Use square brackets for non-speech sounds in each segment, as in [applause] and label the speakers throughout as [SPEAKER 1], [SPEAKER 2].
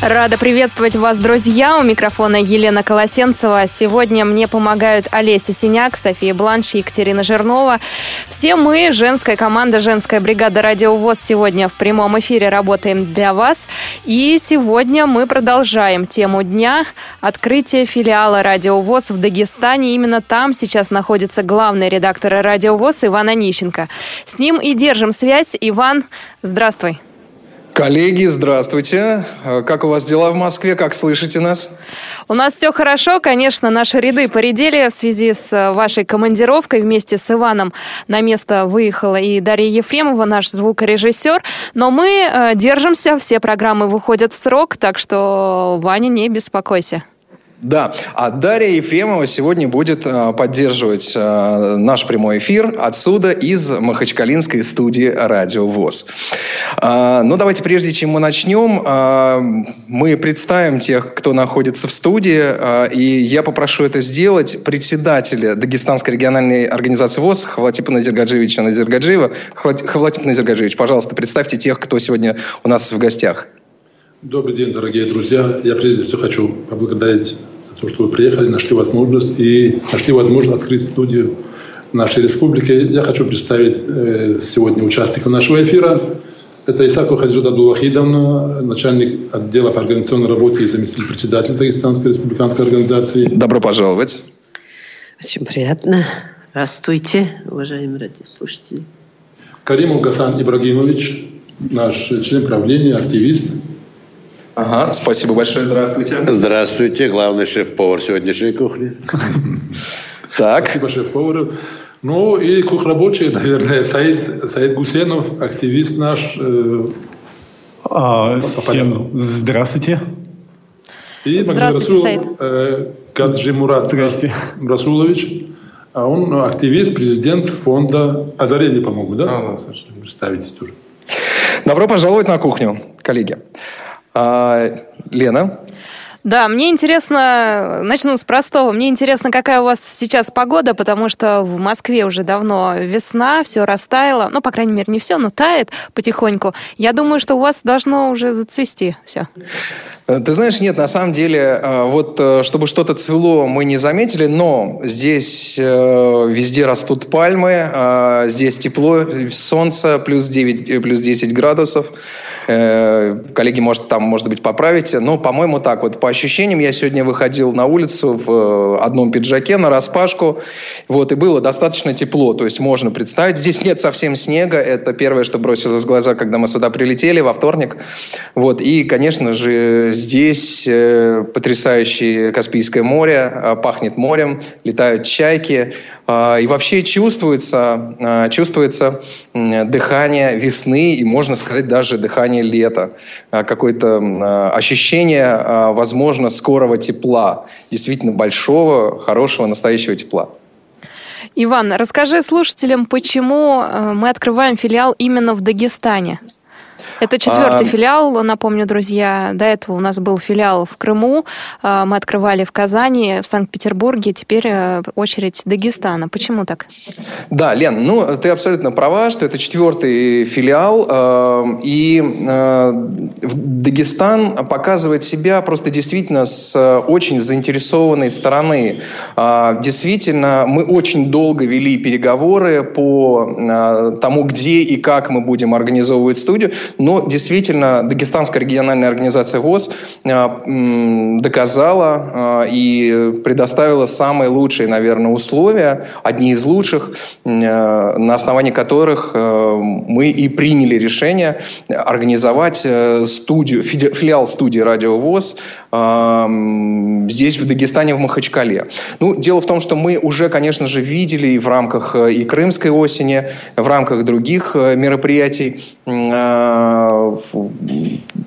[SPEAKER 1] Рада приветствовать вас, друзья. У микрофона Елена Колосенцева. Сегодня мне помогают Олеся Синяк, София Бланш и Екатерина Жирнова. Все мы, женская команда, женская бригада «Радиовоз» сегодня в прямом эфире работаем для вас. И сегодня мы продолжаем тему дня – открытие филиала «Радиовоз» в Дагестане. Именно там сейчас находится главный редактор «Радиовоз» Иван Онищенко. С ним и держим связь. Иван, здравствуй.
[SPEAKER 2] Коллеги, здравствуйте. Как у вас дела в Москве? Как слышите нас?
[SPEAKER 1] У нас все хорошо. Конечно, наши ряды поредели в связи с э, вашей командировкой. Вместе с Иваном на место выехала и Дарья Ефремова, наш звукорежиссер. Но мы э, держимся, все программы выходят в срок, так что, Ваня, не беспокойся.
[SPEAKER 2] Да, а Дарья Ефремова сегодня будет э, поддерживать э, наш прямой эфир отсюда из Махачкалинской студии «Радио ВОЗ». Э, ну, давайте, прежде чем мы начнем, мы представим тех, кто находится в студии, и я попрошу это сделать председателя Дагестанской региональной организации ВОЗ Хавлатипа Назиргаджиевича Назиргаджиева. Хавлатип Назиргаджиевич, пожалуйста, представьте тех, кто сегодня у нас в гостях.
[SPEAKER 3] Добрый день, дорогие друзья. Я прежде всего хочу поблагодарить за то, что вы приехали, нашли возможность и нашли возможность открыть студию нашей республики. Я хочу представить э, сегодня участников нашего эфира. Это Исакова Хаджуда Абдулвахидовна, начальник отдела по организационной работе и заместитель председателя Дагестанской республиканской организации.
[SPEAKER 2] Добро пожаловать.
[SPEAKER 4] Очень приятно. Здравствуйте, уважаемые радиослушатели.
[SPEAKER 3] Каримов Гасан Ибрагимович, наш член правления, активист,
[SPEAKER 2] Ага, спасибо большое, здравствуйте.
[SPEAKER 5] Здравствуйте, главный шеф-повар сегодняшней кухни.
[SPEAKER 2] Так.
[SPEAKER 3] Спасибо шеф-повару. Ну и кухрабочий, наверное, Саид, Саид Гусенов, активист наш. Э,
[SPEAKER 6] а, всем здравствуйте.
[SPEAKER 3] И здравствуйте, Саид. Э, Гаджи Мурат Расулович. А он активист, президент фонда «Озарение», по-моему, да? А, да, Представитесь тоже.
[SPEAKER 2] Добро пожаловать на кухню, коллеги. А, Лена?
[SPEAKER 1] Да, мне интересно, начну с простого. Мне интересно, какая у вас сейчас погода, потому что в Москве уже давно весна, все растаяло. Ну, по крайней мере, не все, но тает потихоньку. Я думаю, что у вас должно уже зацвести все.
[SPEAKER 2] Ты знаешь, нет, на самом деле, э, вот э, чтобы что-то цвело, мы не заметили, но здесь э, везде растут пальмы, здесь тепло, солнце, плюс 9, плюс 10 градусов. Коллеги, может, там, может быть, поправите, но, по-моему, так вот, по ощущениям, я сегодня выходил на улицу в одном пиджаке на распашку, вот, и было достаточно тепло, то есть можно представить. Здесь нет совсем снега, это первое, что бросилось в глаза, когда мы сюда прилетели во вторник, вот, и, конечно же, Здесь э, потрясающее Каспийское море, э, пахнет морем, летают чайки. Э, и вообще чувствуется, э, чувствуется дыхание весны и, можно сказать, даже дыхание лета. Э, какое-то ощущение, возможно, скорого тепла. Действительно большого, хорошего, настоящего тепла.
[SPEAKER 1] Иван, расскажи слушателям, почему э, мы открываем филиал именно в Дагестане? Это четвертый а... филиал, напомню, друзья. До этого у нас был филиал в Крыму, а, мы открывали в Казани, в Санкт-Петербурге, теперь э, очередь Дагестана. Почему так?
[SPEAKER 2] Да, Лен, ну ты абсолютно права, что это четвертый филиал, э, и э, Дагестан показывает себя просто действительно с очень заинтересованной стороны. А, действительно, мы очень долго вели переговоры по тому, где и как мы будем организовывать студию, но действительно Дагестанская региональная организация ВОЗ э, доказала э, и предоставила самые лучшие, наверное, условия, одни из лучших, э, на основании которых мы и приняли решение организовать студию, филиал студии «Радио ВОЗ» здесь, в Дагестане, в Махачкале. Ну, дело в том, что мы уже, конечно же, видели в рамках и Крымской осени, в рамках других мероприятий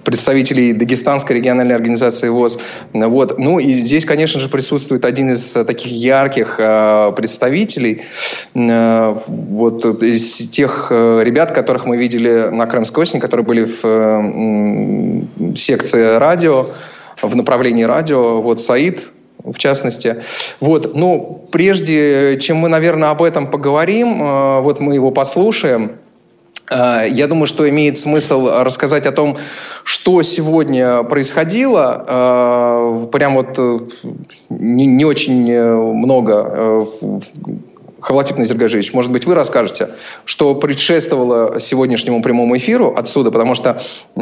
[SPEAKER 2] представителей Дагестанской региональной организации ВОЗ. Вот. Ну и здесь, конечно же, присутствует один из таких ярких э, представителей э, вот, из тех э, ребят, которых мы видели на Крымской осени, которые были в секции радио, в направлении радио. Вот Саид,
[SPEAKER 7] в частности. Вот, но прежде чем мы, наверное, об этом поговорим, вот мы его послушаем, я думаю, что имеет смысл рассказать о том, что сегодня происходило. Э, прям вот не, не очень много Хавлатик Назиргажевич, может быть, вы расскажете, что предшествовало сегодняшнему прямому эфиру отсюда, потому что э,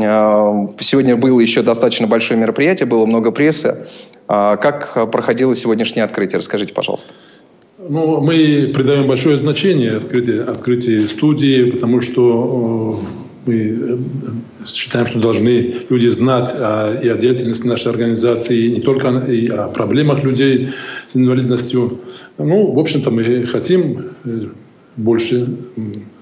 [SPEAKER 7] сегодня было еще достаточно большое мероприятие, было много прессы. Э, как проходило сегодняшнее открытие? Расскажите, пожалуйста.
[SPEAKER 3] Ну, мы придаем большое значение открытию, открытию студии, потому что э, мы э, считаем, что должны люди знать о, и о деятельности нашей организации, не только и о проблемах людей с инвалидностью. Ну, в общем-то, мы хотим э, больше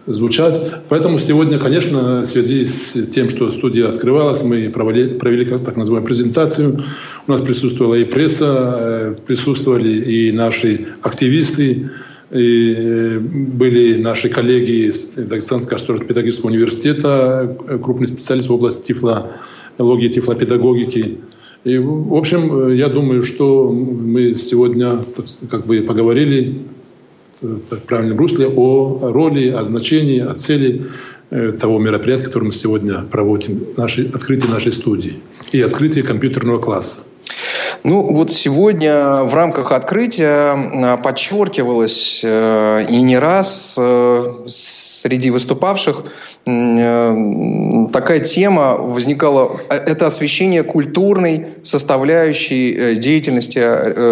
[SPEAKER 3] звучать. Поэтому сегодня, конечно, в связи с тем, что студия открывалась, мы провели, провели так называемую презентацию. У нас присутствовала и пресса, э, присутствовали и наши активисты, и э, были наши коллеги из Дагестанского государственного университета, крупный специалист в области тифлологии, тифлопедагогики. И, в общем, я думаю, что мы сегодня как бы поговорили э, в правильном русле о роли, о значении, о цели э, того мероприятия, которое мы сегодня проводим, нашей, открытие нашей студии и открытие компьютерного класса.
[SPEAKER 7] Ну, вот сегодня в рамках открытия а, подчеркивалось э, и не раз э, среди выступавших э, такая тема возникала. Это освещение культурной составляющей деятельности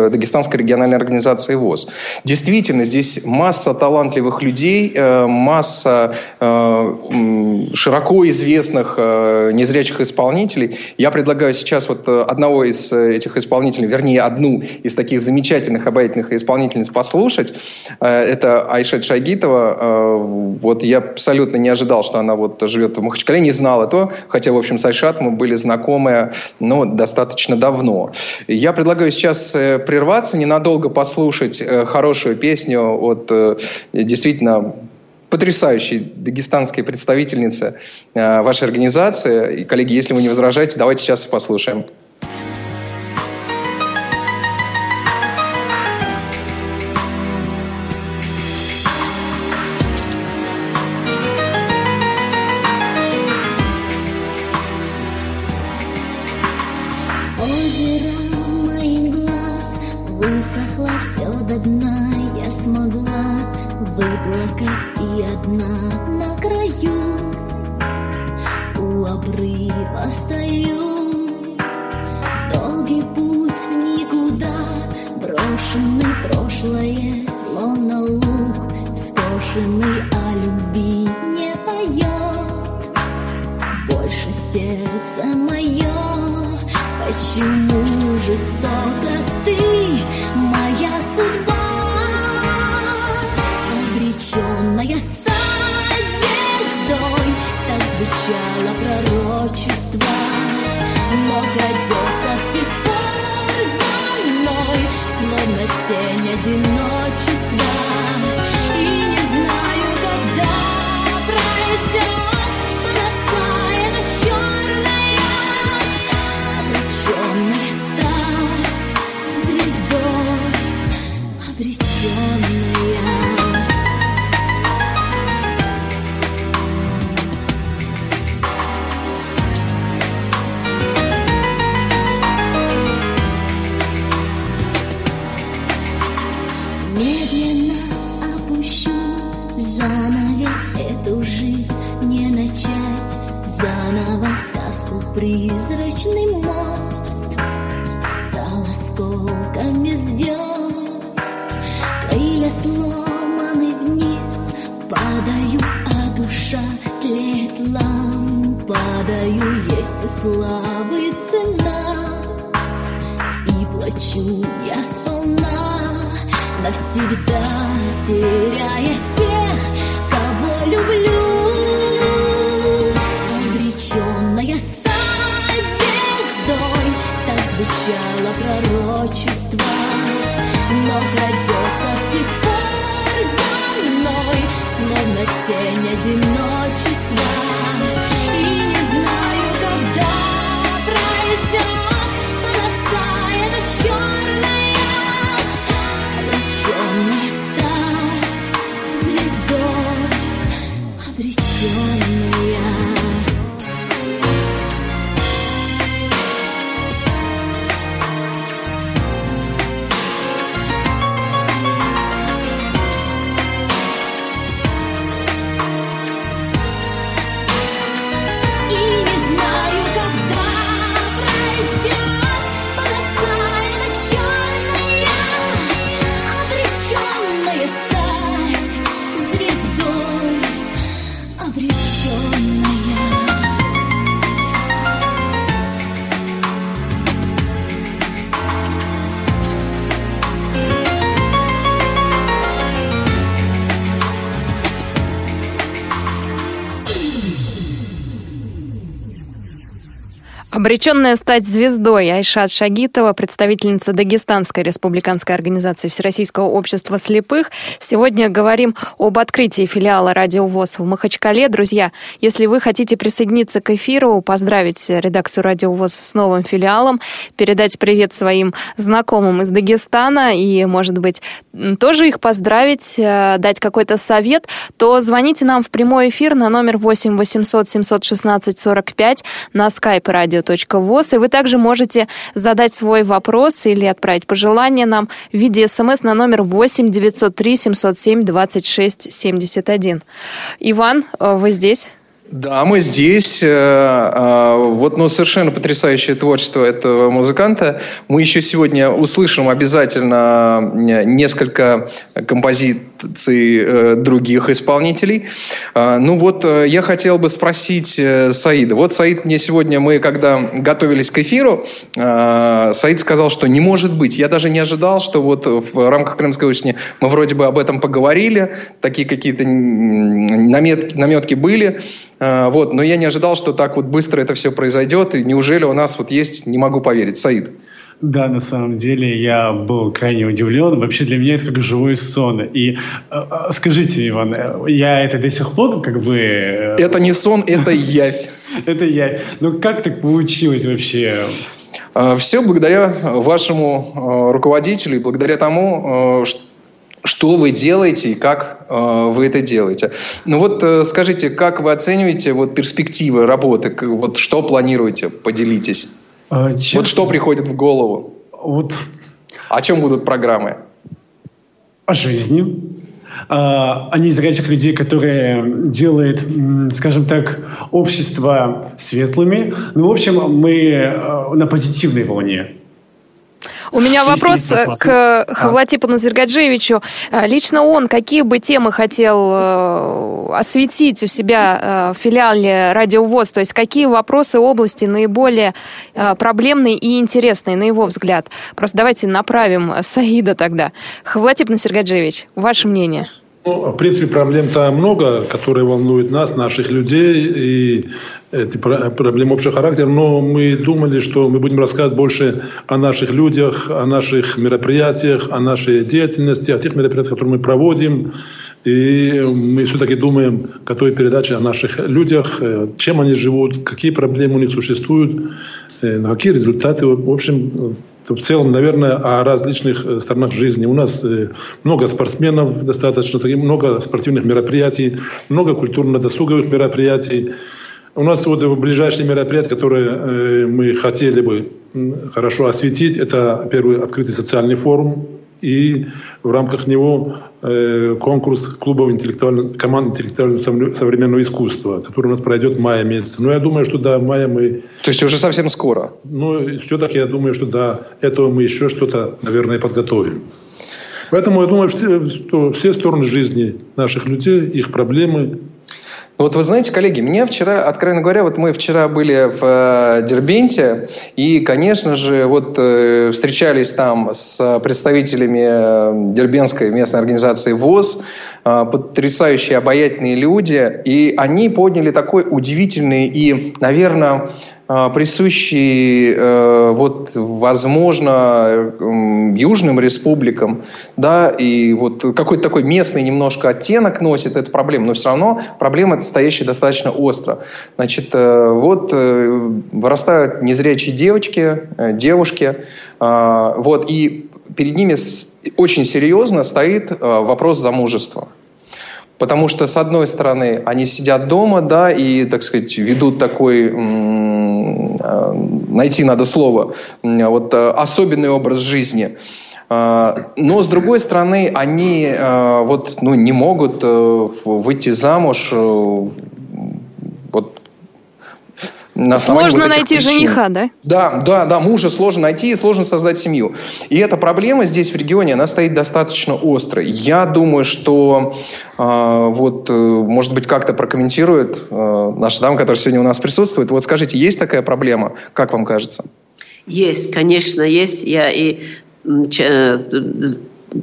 [SPEAKER 7] Дагестанской региональной организации ВОЗ. Действительно, здесь масса талантливых людей, масса широко известных незрячих исполнителей. Я предлагаю сейчас вот одного из этих исполнителей вернее, одну из таких замечательных обаятельных исполнительниц послушать. Э, это Айшет Шагитова. Э, вот я абсолютно не ожидал, что она вот живет в Махачкале, не знал этого, хотя, в общем, с Айшат мы были знакомы, ну, достаточно давно. Я предлагаю сейчас э, прерваться, ненадолго послушать хорошую песню от действительно потрясающей дагестанской представительницы вашей организации. И, коллеги, если вы не возражаете, давайте сейчас послушаем.
[SPEAKER 1] Обреченная стать звездой Айшат Шагитова, представительница Дагестанской республиканской организации Всероссийского общества слепых. Сегодня говорим об открытии филиала Радио ВОЗ в Махачкале. Друзья, если вы хотите присоединиться к эфиру, поздравить редакцию Радио ВОЗ с новым филиалом, передать привет своим знакомым из Дагестана и, может быть, тоже их поздравить, э, дать какой-то совет, то звоните нам в прямой эфир на номер 8 800 716 45 на skype радио радио.воз. И вы также можете задать свой вопрос или отправить пожелание нам в виде смс на номер 8 903 707 26 71. Иван, э, вы здесь?
[SPEAKER 2] Да, мы здесь. Э, э, вот, ну, совершенно потрясающее творчество этого музыканта. Мы еще сегодня услышим обязательно несколько композиций других исполнителей. Ну вот, я хотел бы спросить Саида. Вот, Саид, мне сегодня, мы когда готовились к эфиру, Саид сказал, что не может быть. Я даже не ожидал, что вот в рамках Крымской осени мы вроде бы об этом поговорили, такие какие-то наметки были. А, вот, но я не ожидал, что так вот быстро это все произойдет. И неужели у нас вот есть, не могу поверить, Саид?
[SPEAKER 6] Да, на самом деле я был крайне удивлен. Вообще для меня это как живой сон. И э, скажите, Иван, я это до сих пор как бы...
[SPEAKER 2] Э, это не сон, это явь. [laughs]
[SPEAKER 6] Это явь. Ну как так получилось вообще?
[SPEAKER 2] А, все благодаря вашему руководителю и благодаря тому, что что вы делаете и как э, вы это делаете. Ну вот э, скажите, как вы оцениваете вот перспективы работы, вот что планируете, поделитесь. А, честно, вот что приходит в голову? Вот. О чем будут программы?
[SPEAKER 6] О жизни. А, о незрячих людей, которые делают, скажем так, общество светлыми. Ну, в общем, мы э, на позитивной волне.
[SPEAKER 1] У меня вопрос к Хавлатипу Назиргаджиевичу. Э, лично он какие бы темы хотел э, осветить у себя э, в филиале Радио ВОЗ? То есть какие вопросы области наиболее проблемные и интересные, на его взгляд? Просто давайте направим Саида тогда. Хавлатип Назиргаджиевич, ваше мнение?
[SPEAKER 3] Ну, в принципе, проблем-то много, которые волнуют нас, наших людей, и эти проблемы общего характера, но мы думали, что мы будем рассказывать больше о наших людях, о наших мероприятиях, о нашей деятельности, о тех мероприятиях, которые мы проводим. И мы все-таки думаем, какой передаче о наших людях, э, чем они живут, какие проблемы у них существуют, э, какие результаты. В общем, в целом, наверное, о различных э, сторонах жизни. У нас много спортсменов достаточно, много спортивных мероприятий, много культурно-досуговых мероприятий. У нас вот ближайшие мероприятия, которые мы хотели бы хорошо осветить, это первый открытый социальный форум и в рамках него э, конкурс клубов интеллектуально, команд интеллектуального современного искусства, который у нас пройдет в мае месяце. Но я думаю, что до мая мы...
[SPEAKER 2] То есть уже совсем скоро?
[SPEAKER 3] Ну, все-таки я думаю, что до этого мы еще что-то, наверное, подготовим. Поэтому я думаю, что все стороны жизни наших людей, их проблемы
[SPEAKER 2] вот вы знаете, коллеги, меня вчера, откровенно говоря, вот мы вчера были в э, Дербенте, и, конечно же, вот э, встречались там с представителями э, Дербенской местной организации ВОЗ, потрясающие, обаятельные люди, и они подняли такой удивительный и, наверное, присущий, э, вот, возможно, южным республикам, да, и вот какой-то такой местный немножко оттенок носит эта проблема, но все равно проблема стоящая достаточно остро. Значит, э, вот э, вырастают незрячие девочки, девушки, а, вот, и перед ними очень серьезно стоит вопрос замужества. Потому что, с одной стороны, они сидят дома, да, и, так сказать, ведут такой, э, найти надо слово, вот э, особенный образ жизни. Э, но, с другой стороны, они вот, ну, не могут выйти замуж
[SPEAKER 1] на сложно найти причин. жениха, да?
[SPEAKER 2] Да, да, да, мужа сложно найти и сложно создать семью. И эта проблема здесь в регионе, она стоит достаточно остро. Я думаю, что э, вот, э, может быть, как-то прокомментирует э, наша дама, которая сегодня у нас присутствует. Вот скажите, есть такая проблема? Как вам кажется?
[SPEAKER 4] Есть, конечно, есть. Я и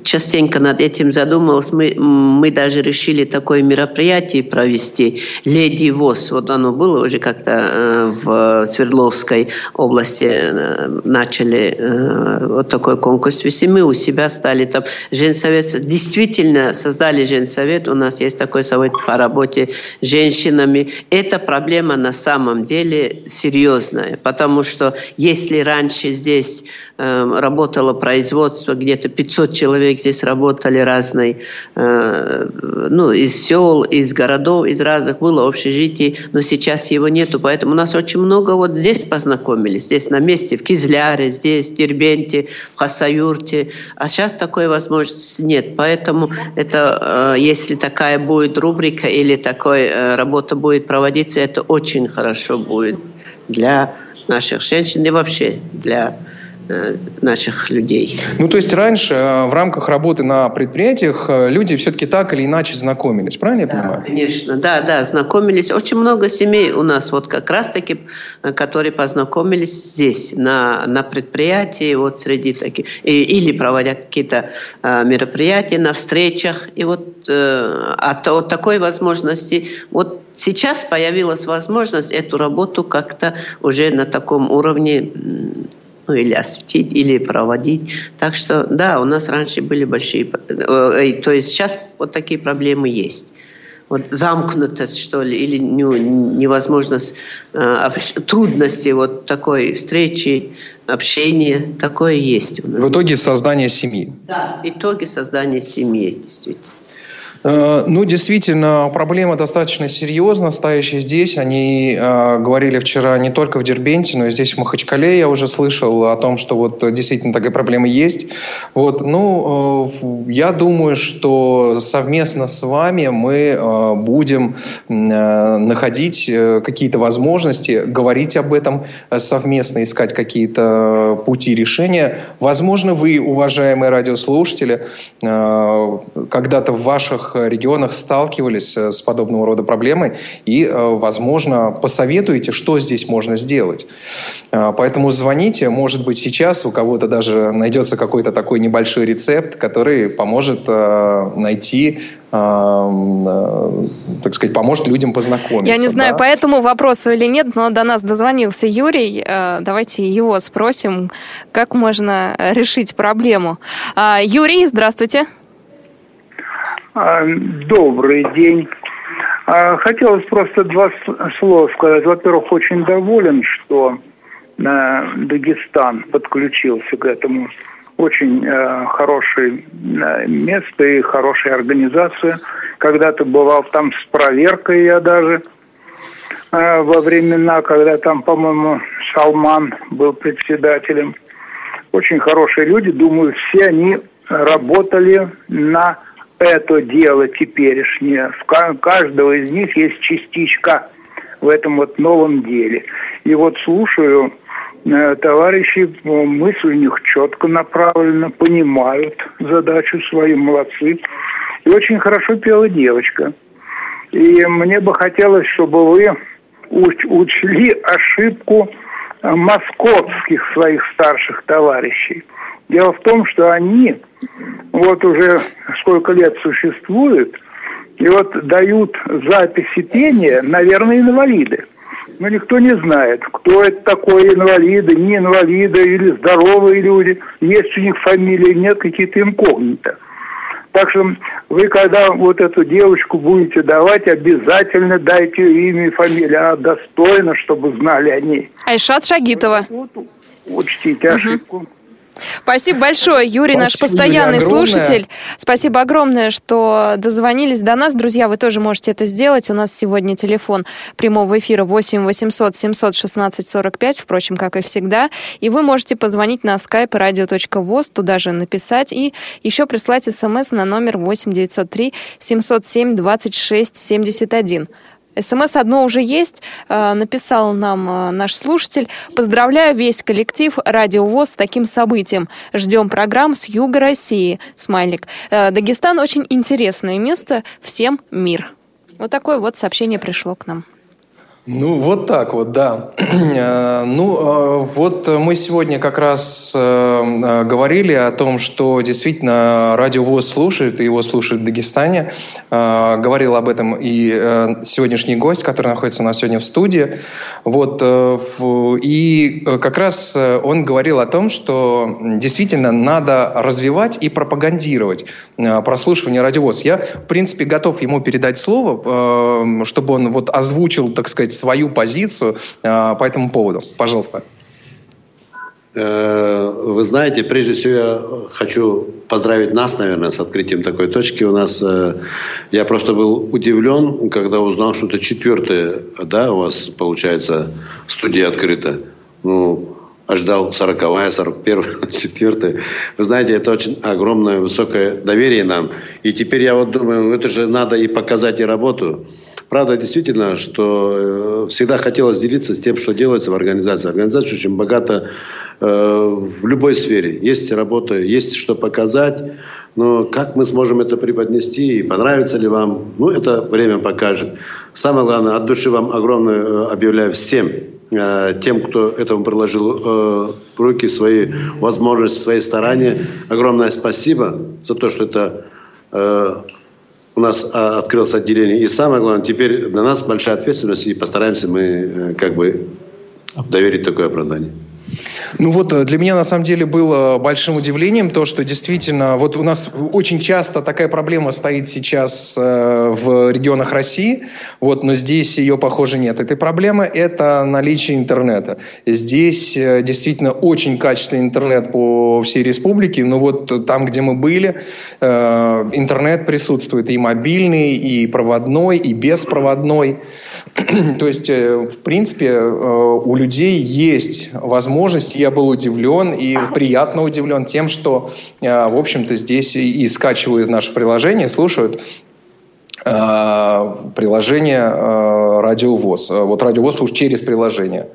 [SPEAKER 4] частенько над этим задумывалась. Мы, мы даже решили такое мероприятие провести. Леди ВОЗ. Вот оно было уже как-то э, в Свердловской области э, начали э, вот такой конкурс вести. Мы у себя стали там женсовет. Действительно создали женсовет. У нас есть такой совет по работе с женщинами. Эта проблема на самом деле серьезная, потому что если раньше здесь работало производство, где-то 500 человек здесь работали разные, э, ну, из сел, из городов, из разных, было общежитий, но сейчас его нету, поэтому у нас очень много вот здесь познакомились, здесь на месте, в Кизляре, здесь, в Дербенте, в Хасаюрте, а сейчас такой возможности нет, поэтому это, э, если такая будет рубрика или такой э, работа будет проводиться, это очень хорошо будет для наших женщин и вообще для наших людей.
[SPEAKER 2] Ну, то есть раньше э, в рамках работы на предприятиях э, люди все-таки так или иначе знакомились, правильно
[SPEAKER 4] да,
[SPEAKER 2] я понимаю?
[SPEAKER 4] Конечно, да, да, знакомились. Очень много семей у нас вот как раз-таки, которые познакомились здесь, на, на предприятии, вот среди таких, и, или проводят какие-то мероприятия на встречах. И вот от, от такой возможности, вот сейчас появилась возможность эту работу как-то уже на таком уровне ну, или осветить, или проводить. Так что, да, у нас раньше были большие... Э, то есть сейчас вот такие проблемы есть. Вот замкнутость, что ли, или невозможность, э, трудности вот такой встречи, общения, такое есть.
[SPEAKER 2] В итоге создание семьи.
[SPEAKER 4] Да, в итоге создание семьи, действительно.
[SPEAKER 2] Э, ну, действительно, проблема достаточно серьезная, стоящая здесь. Они э, говорили вчера не только в Дербенте, но и здесь в Махачкале. Я уже слышал о том, что вот действительно такая проблема есть. Вот, ну, э, я думаю, что совместно с вами мы э, будем э, находить э, какие-то возможности, говорить об этом совместно, искать какие-то пути решения. Возможно, вы, уважаемые радиослушатели, э, когда-то в ваших регионах сталкивались э, с подобного рода проблемой и, э, возможно, посоветуете, что здесь можно сделать. Э, поэтому звоните, может быть, сейчас у кого-то даже найдется какой-то такой небольшой рецепт, который поможет найти так сказать, поможет людям познакомиться.
[SPEAKER 1] Я не знаю, да? по этому вопросу или нет, но до нас дозвонился Юрий. Давайте его спросим, как можно решить проблему. Юрий, здравствуйте.
[SPEAKER 8] А, добрый день. А, хотелось просто два слова сказать. Во-первых, очень доволен, что э, Дагестан подключился к этому. Очень э, хорошее э, место и хорошая организация. Когда-то бывал там с проверкой я даже во времена, когда там, по-моему, Салман был председателем. Очень хорошие люди. Думаю, все они работали на это дело теперешнее. У каждого из них есть частичка в этом вот новом деле. И вот слушаю э, товарищи, мысль у них четко направлена, понимают задачу свою, молодцы. И очень хорошо пела девочка. И мне бы хотелось, чтобы вы учли ошибку московских своих старших товарищей. Дело в том, что они вот уже сколько лет существуют, и вот дают записи пения, наверное, инвалиды. Но никто не знает, кто это такой, инвалиды, не инвалиды или здоровые люди. Есть у них фамилии, нет, какие-то инкогнито. Так что вы, когда вот эту девочку будете давать, обязательно дайте имя и фамилию. а достойно, чтобы знали о ней.
[SPEAKER 1] Айшат Шагитова.
[SPEAKER 8] Вот, учтите ошибку. Угу.
[SPEAKER 1] Спасибо большое, Юрий, Спасибо, наш постоянный Юрий, слушатель. Спасибо огромное, что дозвонились до нас. Друзья, вы тоже можете это сделать. У нас сегодня телефон прямого эфира 8 800 716 45, впрочем, как и всегда. И вы можете позвонить на skype radio.voz, туда же написать и еще прислать смс на номер 8 903 707 26 71. СМС одно уже есть, э, написал нам э, наш слушатель. Поздравляю весь коллектив Радио ВОЗ с таким событием. Ждем программ с Юга России. Смайлик. Э, Дагестан очень интересное место. Всем мир. Вот такое вот сообщение пришло к нам.
[SPEAKER 2] Ну, вот так вот, да. Э, [clears throat] ну, э, вот мы сегодня как раз э, говорили о том, что действительно радио ВОЗ слушает, и его слушают в Дагестане. Говорил об этом и сегодняшний гость, который находится у нас сегодня в студии. Вот, и как раз он говорил о том, что действительно надо развивать и пропагандировать прослушивание радио ВОЗ. Я, в принципе, готов ему передать слово, чтобы он вот озвучил, так сказать, свою позицию э, по этому поводу. Пожалуйста.
[SPEAKER 5] Э, вы знаете, прежде всего я хочу поздравить нас, наверное, с открытием такой точки. У нас э, я просто был удивлен, когда узнал, что это четвертая, да, у вас получается студия открыта. Ну, ожидал 40-я, 41-я, 4 Вы знаете, это очень огромное, высокое доверие нам. И теперь я вот думаю, ну, это же надо и показать и работу. Правда, действительно, что э, всегда хотелось делиться с тем, что делается в организации. Организация очень богата э, в любой сфере. Есть работа, есть что показать. Но как мы сможем это преподнести и понравится ли вам, ну, это время покажет. Самое главное, от души вам огромное э, объявляю всем, тем, кто этому приложил э, руки, свои возможности, свои старания. Огромное спасибо за то, что это у нас а, открылось отделение. И самое главное, теперь для нас большая ответственность, и постараемся мы э, как бы доверить такое оправдание.
[SPEAKER 2] Ну вот э, для меня на самом деле было большим удивлением то, что действительно вот у нас очень часто такая проблема стоит сейчас э, в регионах России, вот, но здесь ее, похоже, нет. Этой проблемы – это наличие интернета. Здесь э, действительно очень качественный интернет по всей республике, но вот там, где мы были, интернет присутствует и мобильный, и проводной, и беспроводной. [clears throat] То есть, в принципе, у людей есть возможность я был удивлен и приятно удивлен тем, что, э, в общем-то, здесь и скачивают наше приложение, слушают. Э, приложение э, Радиовоз. Э, вот Радиовоз слушает через приложение.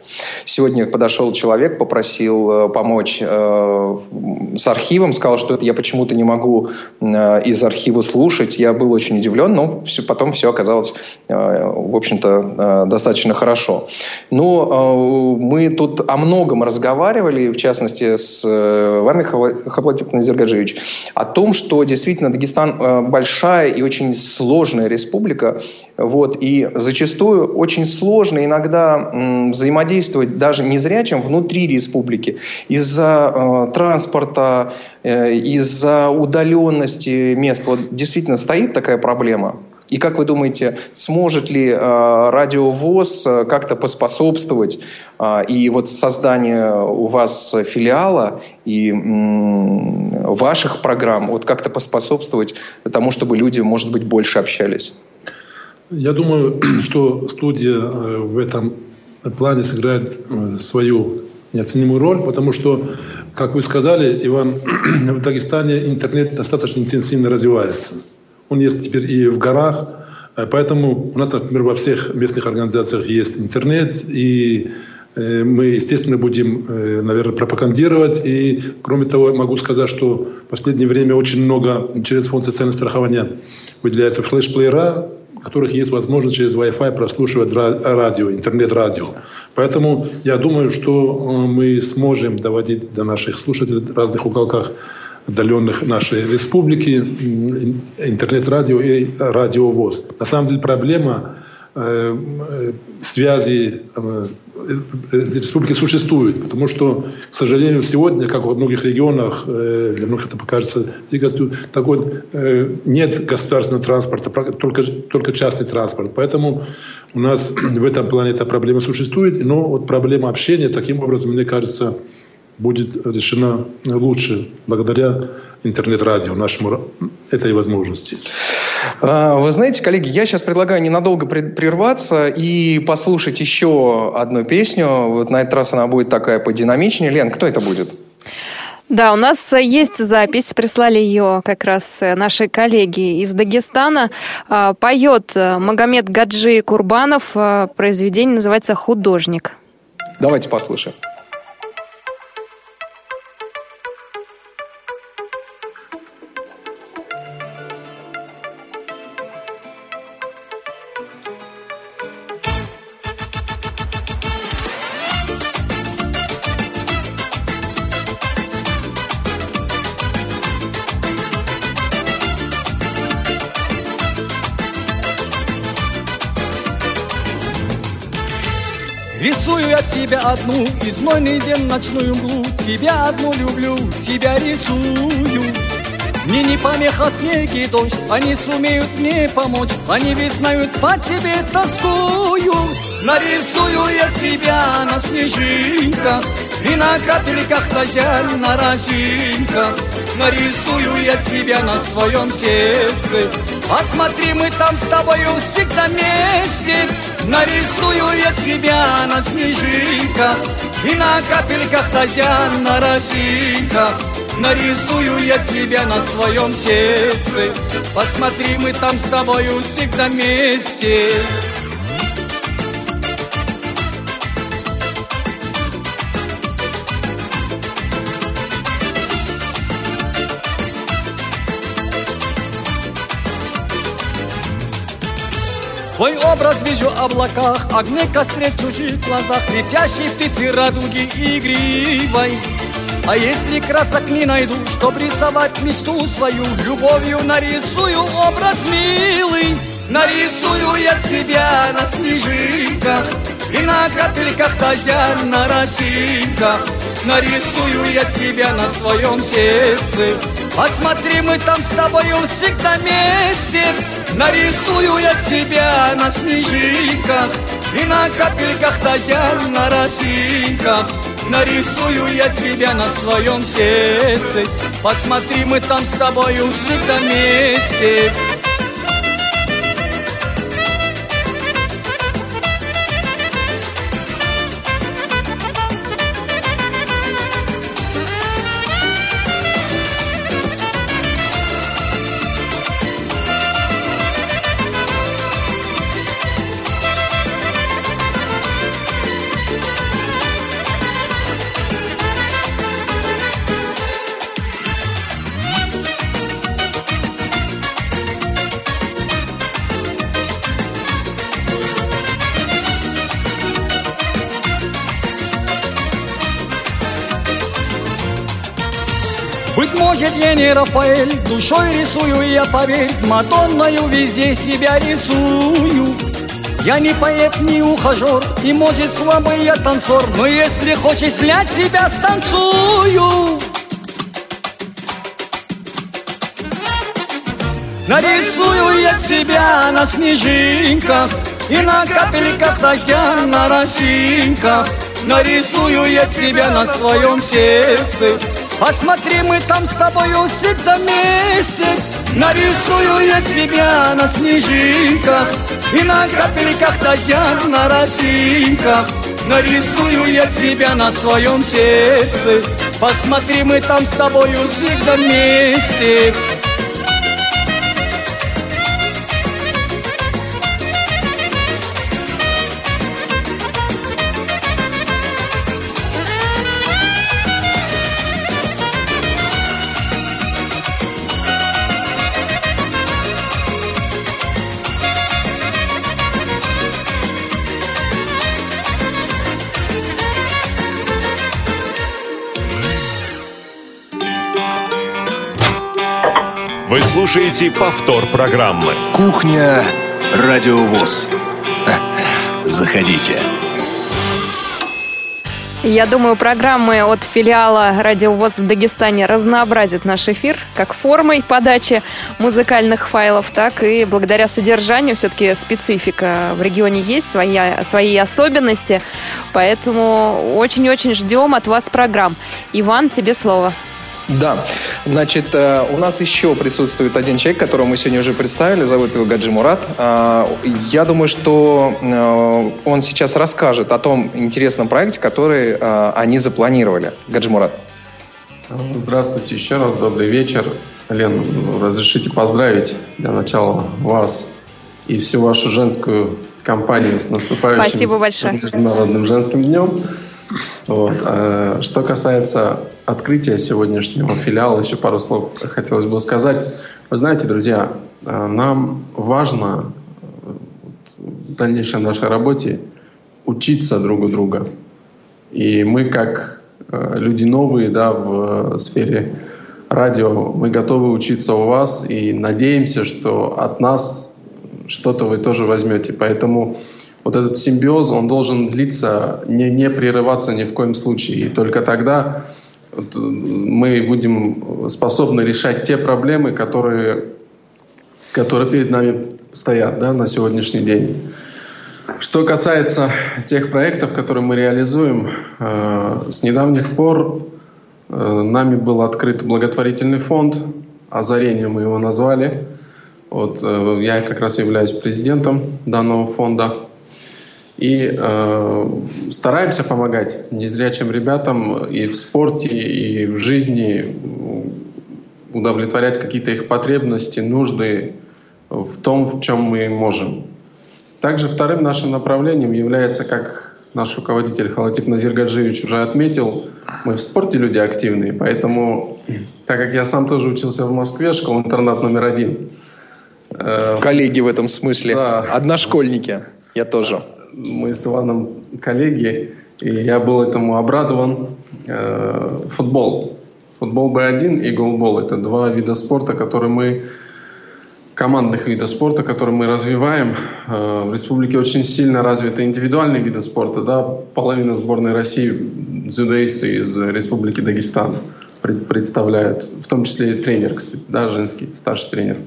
[SPEAKER 2] Сегодня подошел человек, попросил помочь с архивом, сказал, что это я почему-то не могу из архива слушать. Я был очень удивлен, но все, потом все оказалось, в общем-то, достаточно хорошо. Но мы тут о многом разговаривали, в частности, с вами, Хаплатик Назиргаджевич, о том, что действительно Дагестан большая и очень сложная сложная республика, вот, и зачастую очень сложно иногда взаимодействовать даже незрячим внутри республики из-за э, транспорта, э, из-за удаленности мест. Вот действительно стоит такая проблема. И как вы думаете, сможет ли э, радиовоз э, как-то поспособствовать э, и вот созданию у вас филиала и м, ваших программ вот как-то поспособствовать тому, чтобы люди, может быть, больше общались?
[SPEAKER 3] Я думаю, [clears throat] что студия э, в этом плане сыграет э, свою неоценимую роль, потому что, как вы сказали, Иван, [clears throat] в Дагестане интернет достаточно интенсивно развивается. Он есть теперь и в горах. Э, поэтому у нас, например, во всех местных организациях есть интернет, и э, мы, естественно, будем, э, наверное, пропагандировать. И, кроме того, могу сказать, что в последнее время очень много через фонд социального страхования выделяется флеш-плеера, в которых есть возможность через Wi-Fi прослушивать радио, интернет-радио. Поэтому я думаю, что мы сможем доводить до наших слушателей в разных уголках отдаленных нашей республики, интернет-радио и радиовоз. На самом деле проблема э, э, связи э, республики существует, потому что, к сожалению, сегодня, как во многих регионах, для многих это покажется, такой, нет государственного транспорта, только, только частный транспорт. Поэтому у нас [clears throat] в этом плане эта проблема существует, но вот проблема общения таким образом, мне кажется, будет решена лучше благодаря интернет-радио, нашему этой возможности.
[SPEAKER 2] А, вы знаете, коллеги, я сейчас предлагаю ненадолго прерваться и послушать еще одну песню. Вот на этот раз она будет такая подинамичнее. Лен, кто это будет?
[SPEAKER 1] Да, у нас есть запись, прислали ее как раз наши коллеги из Дагестана. А, поет Магомед Гаджи Курбанов, а, произведение называется «Художник».
[SPEAKER 2] Давайте послушаем.
[SPEAKER 9] Рисую я тебя одну, измойный день ночную мглу. Тебя одну люблю, тебя рисую. Мне не помеха снег и дождь, они сумеют мне помочь. Они ведь знают, по тебе тоскую. Нарисую я тебя на снежинках И на капельках дождя на росинках Нарисую я тебя на своем сердце. Посмотри, мы там с тобою всегда вместе Нарисую я тебя на снежинках И на капельках дождя на росинках Нарисую я тебя на своем сердце Посмотри, мы там с тобою всегда вместе Твой образ вижу в облаках, огне костре в чужих глазах, Летящей птицы радуги игривой. А если красок не найду, чтоб рисовать мечту свою, Любовью нарисую образ милый. Нарисую я тебя на снежинках И на капельках дождя на росинках Нарисую я тебя на своем сердце Посмотри, мы там с тобою всегда вместе. Нарисую я тебя на снежинках И на капельках дождя на росинках. Нарисую я тебя на своем сердце. Посмотри, мы там с тобою всегда вместе душой рисую я, поверь, Мадонною везде себя рисую. Я не поэт, не ухажер, и может слабый я танцор, Но если хочешь для тебя станцую. Нарисую я тебя на снежинках И на капельках дождя на росинках Нарисую я тебя на своем сердце Посмотри, мы там с тобою всегда вместе. Нарисую я тебя на снежинках И на капельках дождя на росинках. Нарисую я тебя на своем сердце. Посмотри, мы там с тобою всегда вместе
[SPEAKER 10] Вы слушаете повтор программы.
[SPEAKER 11] Кухня Радиовоз. [laughs] Заходите.
[SPEAKER 1] Я думаю, программы от филиала «Радиовоз» в Дагестане разнообразят наш эфир как формой подачи музыкальных файлов, так и благодаря содержанию. Все-таки специфика в регионе есть, свои, свои особенности. Поэтому очень-очень ждем от вас программ. Иван, тебе слово.
[SPEAKER 2] Да, значит, э, у нас еще присутствует один человек, которого мы сегодня уже представили, зовут его Гаджи Мурат. А, Я думаю, что э, он сейчас расскажет о том интересном проекте, который э, они запланировали. Гаджи Мурат.
[SPEAKER 12] Здравствуйте еще раз, добрый вечер. Лен, разрешите поздравить для начала вас и всю вашу женскую компанию с наступающим
[SPEAKER 1] Спасибо большое.
[SPEAKER 12] Международным женским днем. Вот. А Что касается открытия сегодняшнего филиала, еще пару слов хотелось бы сказать. Вы знаете, друзья, а, нам важно э, в дальнейшей нашей работе учиться друг у друга. И мы, как э, люди новые да, в сфере радио, мы готовы учиться у вас и надеемся, что от нас что-то вы тоже возьмете. Поэтому вот этот симбиоз, он должен длиться, не, не прерываться ни в коем случае. И только тогда вот, мы будем способны решать те проблемы, которые, которые перед нами стоят да, на сегодняшний день. Что касается тех проектов, которые мы реализуем, э, с недавних пор э, нами был открыт благотворительный фонд, «Озарение» мы его назвали. Вот, э, я как раз являюсь президентом данного фонда. И э, стараемся помогать незрячим ребятам и в спорте, и в жизни, удовлетворять какие-то их потребности, нужды в том, в чем мы можем. Также вторым нашим направлением является, как наш руководитель Халатип Назиргаджиевич уже отметил, мы в спорте люди активные, поэтому, так как я сам тоже учился в Москве, школа-интернат номер один.
[SPEAKER 2] Э, коллеги в этом смысле, да. одношкольники, я тоже.
[SPEAKER 12] Мы с Иваном коллеги, и я был этому обрадован. Э, футбол. Футбол Б1 и голбол – это два вида спорта, которые мы командных видов спорта, которые мы развиваем. Э, в республике очень сильно развиты индивидуальные виды спорта. Да? Половина сборной России дзюдоисты из республики Дагестан представляют, в том числе и тренер, кстати, да, женский, старший тренер.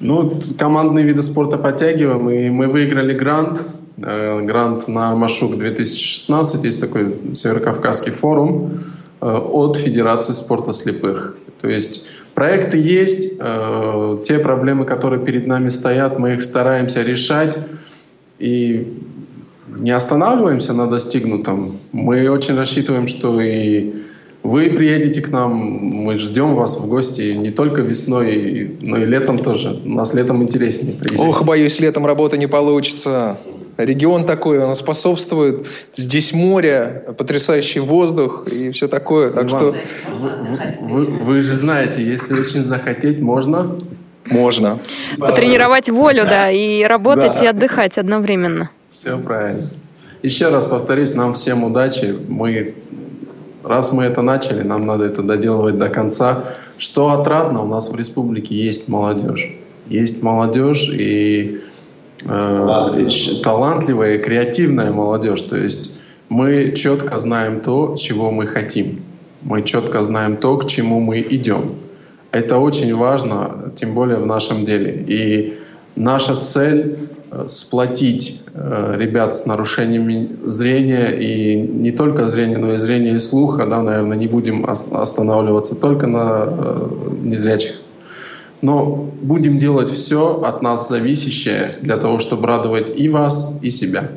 [SPEAKER 12] Ну, командные виды спорта подтягиваем, и мы выиграли грант, грант на Машук 2016, есть такой Северокавказский форум э, от Федерации спорта слепых. То есть Проекты есть, э, те проблемы, которые перед нами стоят, мы их стараемся решать и не останавливаемся на достигнутом. Мы очень рассчитываем, что и вы приедете к нам, мы ждем вас в гости не только весной, но и летом тоже. У нас летом интереснее
[SPEAKER 2] приезжать. Ох, боюсь, летом работа не получится. Регион такой, он способствует. Здесь море, потрясающий воздух и все такое. Так Иван, что...
[SPEAKER 12] Вы, вы, вы же знаете, если очень захотеть, можно?
[SPEAKER 2] Можно.
[SPEAKER 1] Потренировать волю, да, и работать, да. и отдыхать одновременно.
[SPEAKER 12] Все правильно. Еще раз повторюсь, нам всем удачи. Мы, раз мы это начали, нам надо это доделывать до конца. Что отрадно, у нас в республике есть молодежь. Есть молодежь, и э, талантливая, креативная молодежь. То есть мы четко знаем то, чего мы хотим. Мы четко знаем то, к чему мы идем. Это очень важно, тем более в нашем деле. И наша цель э, сплотить э, ребят с нарушениями зрения и не только зрения, но и зрения и слуха, да, наверное, не будем останавливаться только на э, незрячих но будем делать все от нас зависящее для того, чтобы радовать и вас, и себя.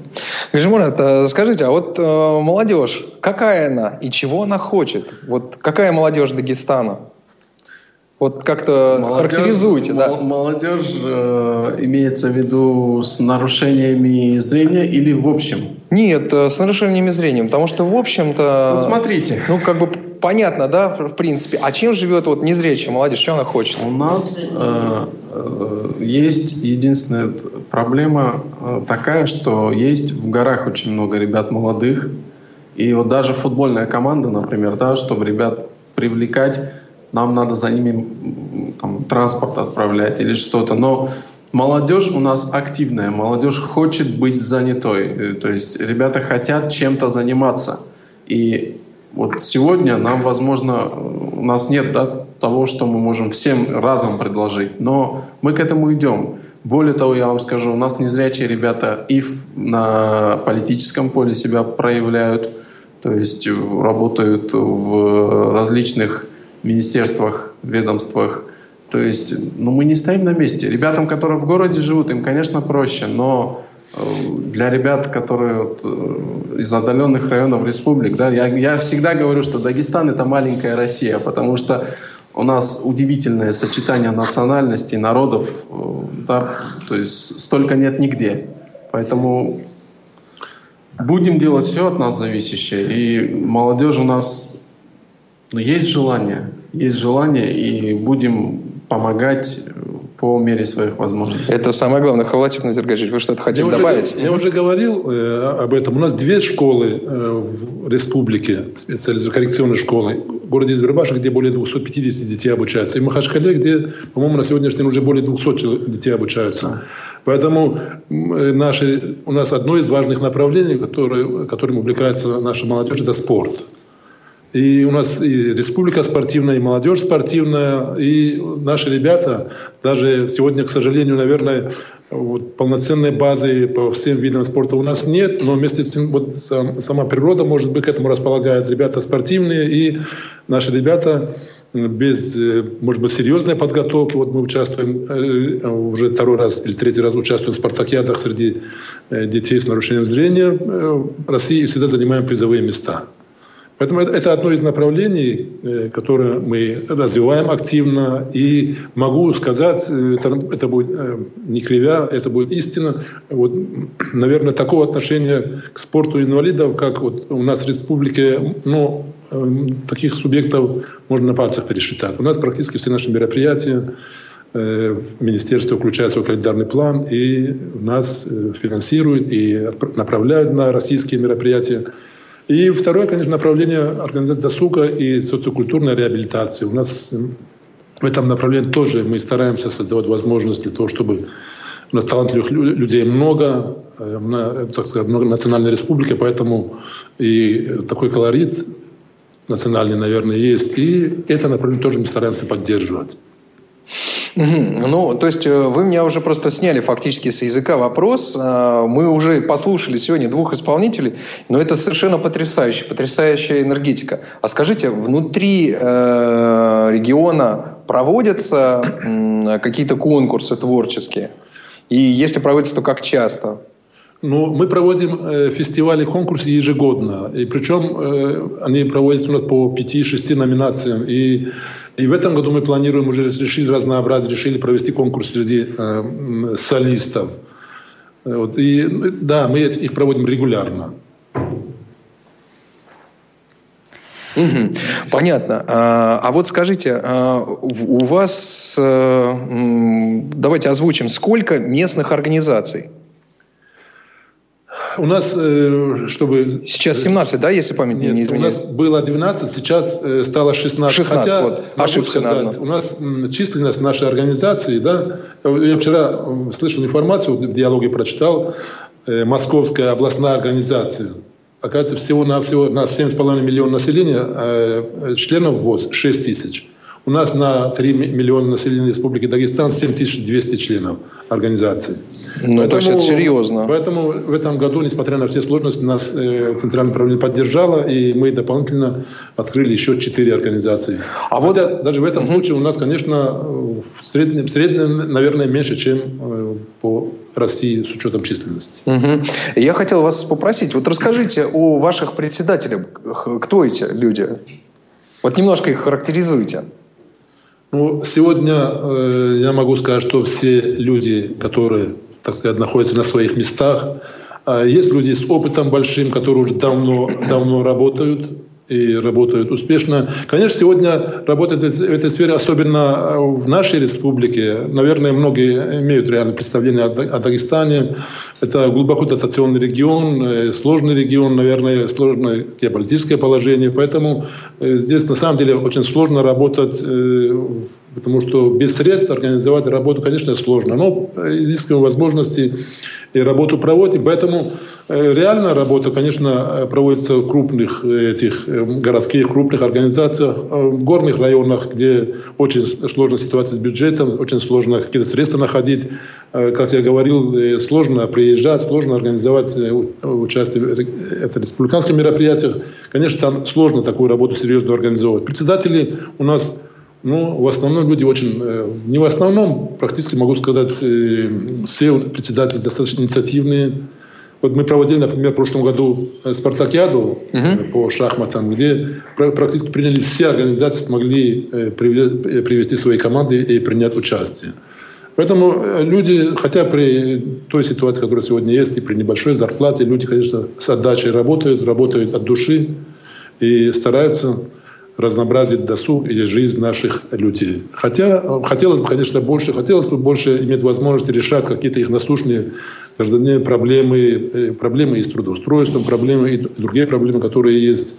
[SPEAKER 2] Гажимурат, скажите, а вот э, молодежь, какая она и чего она хочет? Вот какая молодежь Дагестана? Вот как-то молодежь, характеризуйте, да?
[SPEAKER 12] Молодежь э, имеется в виду с нарушениями зрения или в общем?
[SPEAKER 2] Нет, э, с нарушениями зрения, потому что в общем-то...
[SPEAKER 12] Вот смотрите.
[SPEAKER 2] Ну, как бы понятно, да, в принципе. А чем живет вот незрячая молодежь, что она хочет?
[SPEAKER 12] У нас э, э, есть единственная проблема э, такая, что есть в горах очень много ребят молодых. И вот даже футбольная команда, например, да, чтобы ребят привлекать, нам надо за ними там, транспорт отправлять или что-то. Но молодежь у нас активная, молодежь хочет быть занятой. Э, то есть ребята хотят чем-то заниматься. И вот сегодня нам, возможно, у нас нет да, того, что мы можем всем разом предложить, но мы к этому идем. Более того, я вам скажу, у нас незрячие ребята и на политическом поле себя проявляют, то есть работают в различных министерствах, ведомствах. То есть ну, мы не стоим на месте. Ребятам, которые в городе живут, им, конечно, проще, но э, для ребят, которые вот, э, из отдаленных районов республик, да, я, я всегда говорю, что Дагестан это маленькая Россия, потому что у нас удивительное сочетание национальностей, народов, э, да, то есть столько нет нигде. Поэтому будем делать все от нас зависящее. И молодежь у нас ну, есть желание, есть желание, и будем помогать по мере своих возможностей.
[SPEAKER 2] Это самое главное. Хавлатик Назиргажич, вы что-то хотели
[SPEAKER 3] я
[SPEAKER 2] добавить?
[SPEAKER 3] Уже, я уже говорил э, об этом. У нас две школы э, в республике, специализированные коррекционные школы. В городе Избербаша, где более 250 детей обучаются. И в Махачкале, где, по-моему, на сегодняшний день уже более 200 детей обучаются. Поэтому наши, у нас одно из важных направлений, которое, которым увлекается наша молодежь, это спорт. И у нас и республика спортивная, и молодежь спортивная, и наши ребята, даже сегодня, к сожалению, наверное, вот, полноценной базы по всем видам спорта у нас нет, но вместе с тем вот, сам, сама природа, может быть, к этому располагает. Ребята спортивные, и наши ребята без, э, может быть, серьезной подготовки. Вот мы участвуем э, уже второй раз или третий раз участвуем в спартакиадах среди э, детей с нарушением зрения России и всегда занимаем призовые места. Поэтому это одно из направлений, э, которое мы развиваем активно. И могу сказать, э, это, это будет э, не кривя, это будет истина. Вот, [clears throat] наверное, такого отношения к спорту инвалидов, как вот у нас в республике, ну, таких субъектов можно на пальцах пересчитать. У нас практически все наши мероприятия Министерство включает свой календарный план и нас финансирует и направляют на российские мероприятия. И второе, конечно, направление организации досуга и социокультурной реабилитации. У нас в этом направлении тоже мы стараемся создавать возможности для того, чтобы у нас талантливых людей много, э, так сказать, много национальной республики, поэтому и такой колорит национальный, наверное, есть. И это направление тоже мы стараемся поддерживать.
[SPEAKER 2] Ну, то есть э, вы меня уже просто сняли фактически с языка вопрос. Э, мы уже послушали сегодня двух исполнителей, но это совершенно потрясающе, потрясающая энергетика. А скажите, внутри э, региона проводятся э, какие-то конкурсы творческие? И если проводятся, то как часто?
[SPEAKER 3] Ну, мы проводим э, фестивали, конкурсы ежегодно. И причем э, они проводятся у нас по 5-6 номинациям. И и в этом году мы планируем уже решили разнообразить, решили провести конкурс среди э, солистов. Вот, и да, мы их проводим регулярно.
[SPEAKER 2] Понятно. А, а вот скажите, а, у вас, э, давайте озвучим, сколько местных организаций?
[SPEAKER 3] У нас, э, чтобы...
[SPEAKER 2] Сейчас 17, да, если память Нет, не изменяет?
[SPEAKER 3] у нас было 12, сейчас э, стало 16.
[SPEAKER 2] 16, Хотя, вот, ошибся, сказать,
[SPEAKER 3] наверное. У нас численность нашей организации, да, я вчера слышал информацию, в диалоге прочитал, э, Московская областная организация. Оказывается, всего-навсего у нас 7,5 миллионов населения, членов ВОЗ 6 тысяч. У нас на 3 миллиона населения Республики Дагестан 7200 членов организации.
[SPEAKER 2] Ну, поэтому, то есть это серьезно.
[SPEAKER 3] Поэтому в этом году, несмотря на все сложности, нас э, Центральное управление поддержало, и мы дополнительно открыли еще четыре организации. А вот даже в этом угу. случае у нас, конечно, в среднем, в среднем, наверное, меньше, чем э, по России с учетом численности.
[SPEAKER 2] Угу. Я хотел вас попросить, вот расскажите о ваших председателях. Кто эти люди? Вот немножко их характеризуйте.
[SPEAKER 3] Ну, сегодня э, я могу сказать, что все люди, которые так сказать, находятся на своих местах. А есть люди с опытом большим, которые уже давно, давно работают и работают успешно. Конечно, сегодня работает в этой сфере, особенно в нашей республике. Наверное, многие имеют реальное представление о Дагестане. Это глубоко дотационный регион, э, сложный регион, наверное, сложное геополитическое положение. Поэтому э, здесь на самом деле очень сложно работать э, потому что без средств организовать работу, конечно, сложно. Но изыскиваем возможности и работу проводим. Поэтому э, реально работа, конечно, проводится в крупных э, этих э, городских крупных организациях, в горных районах, где очень сложная ситуация с бюджетом, очень сложно какие-то средства находить. Как я говорил, сложно приезжать, сложно организовать участие в республиканских мероприятиях. Конечно, там сложно такую работу серьезно организовать. Председатели у нас ну, в основном люди очень, э, не в основном, практически могу сказать, э, все председатели достаточно инициативные. Вот мы проводили, например, в прошлом году э, спартакиаду uh-huh. по шахматам, где практически приняли все организации, смогли привести свои команды и принять участие. Поэтому люди, хотя при той ситуации, которая сегодня есть, и при небольшой зарплате, люди, конечно, с отдачей работают, работают от души и стараются разнообразить досуг и жизнь наших людей. Хотя хотелось бы, конечно, больше, хотелось бы больше иметь возможность решать какие-то их насущные каждодневные проблемы, проблемы и с трудоустройством, проблемы и другие проблемы, которые есть.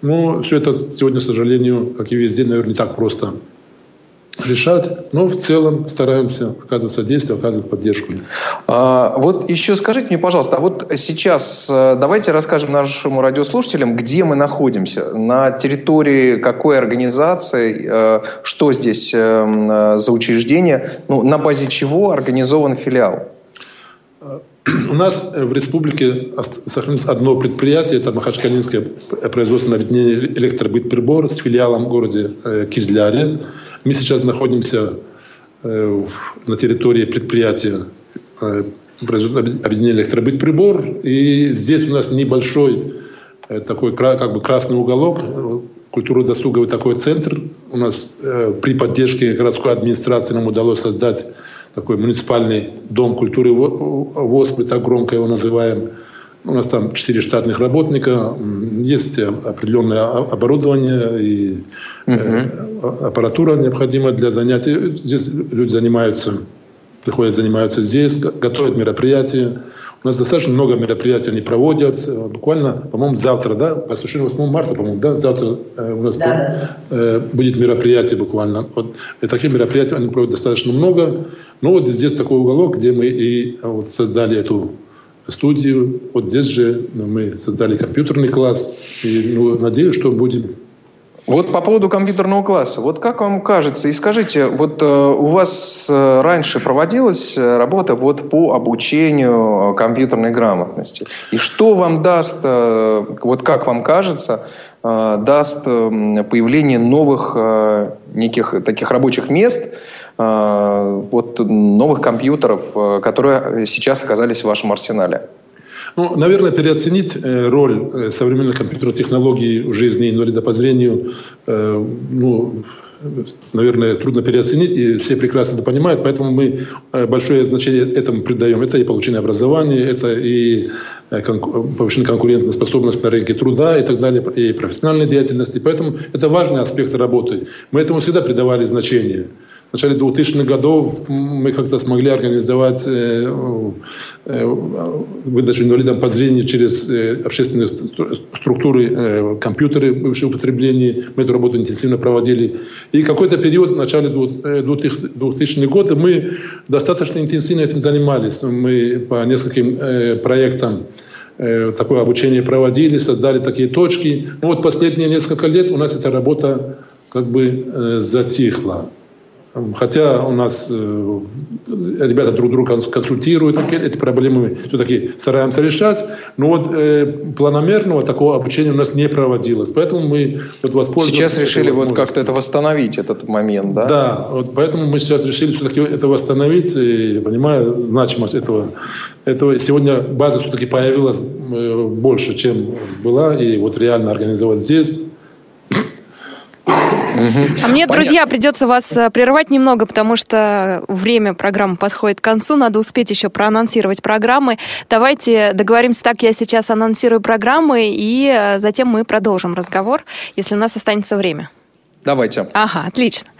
[SPEAKER 3] Но все это сегодня, к сожалению, как и везде, наверное, не так просто решать, но в целом стараемся оказывать содействие, оказывать поддержку.
[SPEAKER 2] А, вот еще скажите мне, пожалуйста, а вот сейчас э, давайте расскажем нашим радиослушателям, где мы находимся, на территории какой организации, э, что здесь э, за учреждение, ну, на базе чего организован филиал? [clears throat]
[SPEAKER 3] У нас в республике сохранилось одно предприятие, это Махачкалинское производственное объединение «Электробытприбор» с филиалом в городе Кизляре. Мы сейчас находимся э, на территории предприятия э, объединения электробыт прибор. И здесь у нас небольшой э, такой как бы красный уголок, культурно-досуговый такой центр. У нас при поддержке городской администрации нам удалось создать такой муниципальный дом культуры ВОС, мы так громко его называем. У нас там четыре штатных работника, есть определенное оборудование и угу. аппаратура необходимая для занятий. Здесь люди занимаются, приходят, занимаются здесь, готовят мероприятия. У нас достаточно много мероприятий они проводят. Буквально, по-моему, завтра, да, по 8 марта, по-моему, да, завтра э, у нас да. э, будет мероприятие буквально. Вот, и таких мероприятий они проводят достаточно много. Но вот здесь такой уголок, где мы и вот создали эту студию. Вот здесь же мы создали компьютерный класс. И ну, надеюсь, что будем
[SPEAKER 2] вот по поводу компьютерного класса. Вот как вам кажется, и скажите, вот э, у вас э, раньше проводилась э, работа вот по обучению компьютерной грамотности. И что вам даст, э, вот как вам кажется, э, даст э, появление новых э, неких таких рабочих мест, э, вот новых компьютеров, э, которые сейчас оказались в вашем арсенале?
[SPEAKER 3] Ну, наверное, переоценить э, роль э, современных компьютерных технологий в жизни инвалида по зрению, э, ну, наверное, трудно переоценить, и все прекрасно это понимают, поэтому мы большое значение этому придаем. Это и получение образования, это и повышение конкурентной способности на рынке труда и так далее, и профессиональной деятельности. Поэтому это важный аспект работы. Мы этому всегда придавали значение в начале 2000-х годов мы как-то смогли организовать э, э, выдачу инвалидам по зрению через э, общественные структуры, компьютеры бывшего употребления. Мы эту работу интенсивно проводили. И какой-то период, в начале 2000-х годов, мы достаточно интенсивно этим занимались. Мы по нескольким проектам такое обучение проводили, создали такие точки. Но вот последние несколько лет у нас эта работа как бы затихла. Хотя у нас э, ребята друг друга консультируют, эти проблемы мы все-таки стараемся решать, но вот э, планомерного такого обучения у нас не проводилось. Поэтому мы вот
[SPEAKER 2] воспользовались... Сейчас решили вот как-то это восстановить, этот момент, да?
[SPEAKER 3] Да, вот поэтому мы сейчас решили все-таки это восстановить, и понимая значимость этого. этого. Сегодня база все-таки появилась э, больше, чем была, и вот реально организовать здесь
[SPEAKER 1] а мне, друзья, придется вас э, прервать немного, потому что время программы подходит к концу. Надо успеть еще проанонсировать программы. Давайте договоримся так, я сейчас анонсирую программы, и э, затем мы продолжим разговор, если у нас останется время.
[SPEAKER 2] Давайте.
[SPEAKER 1] Ага, отлично.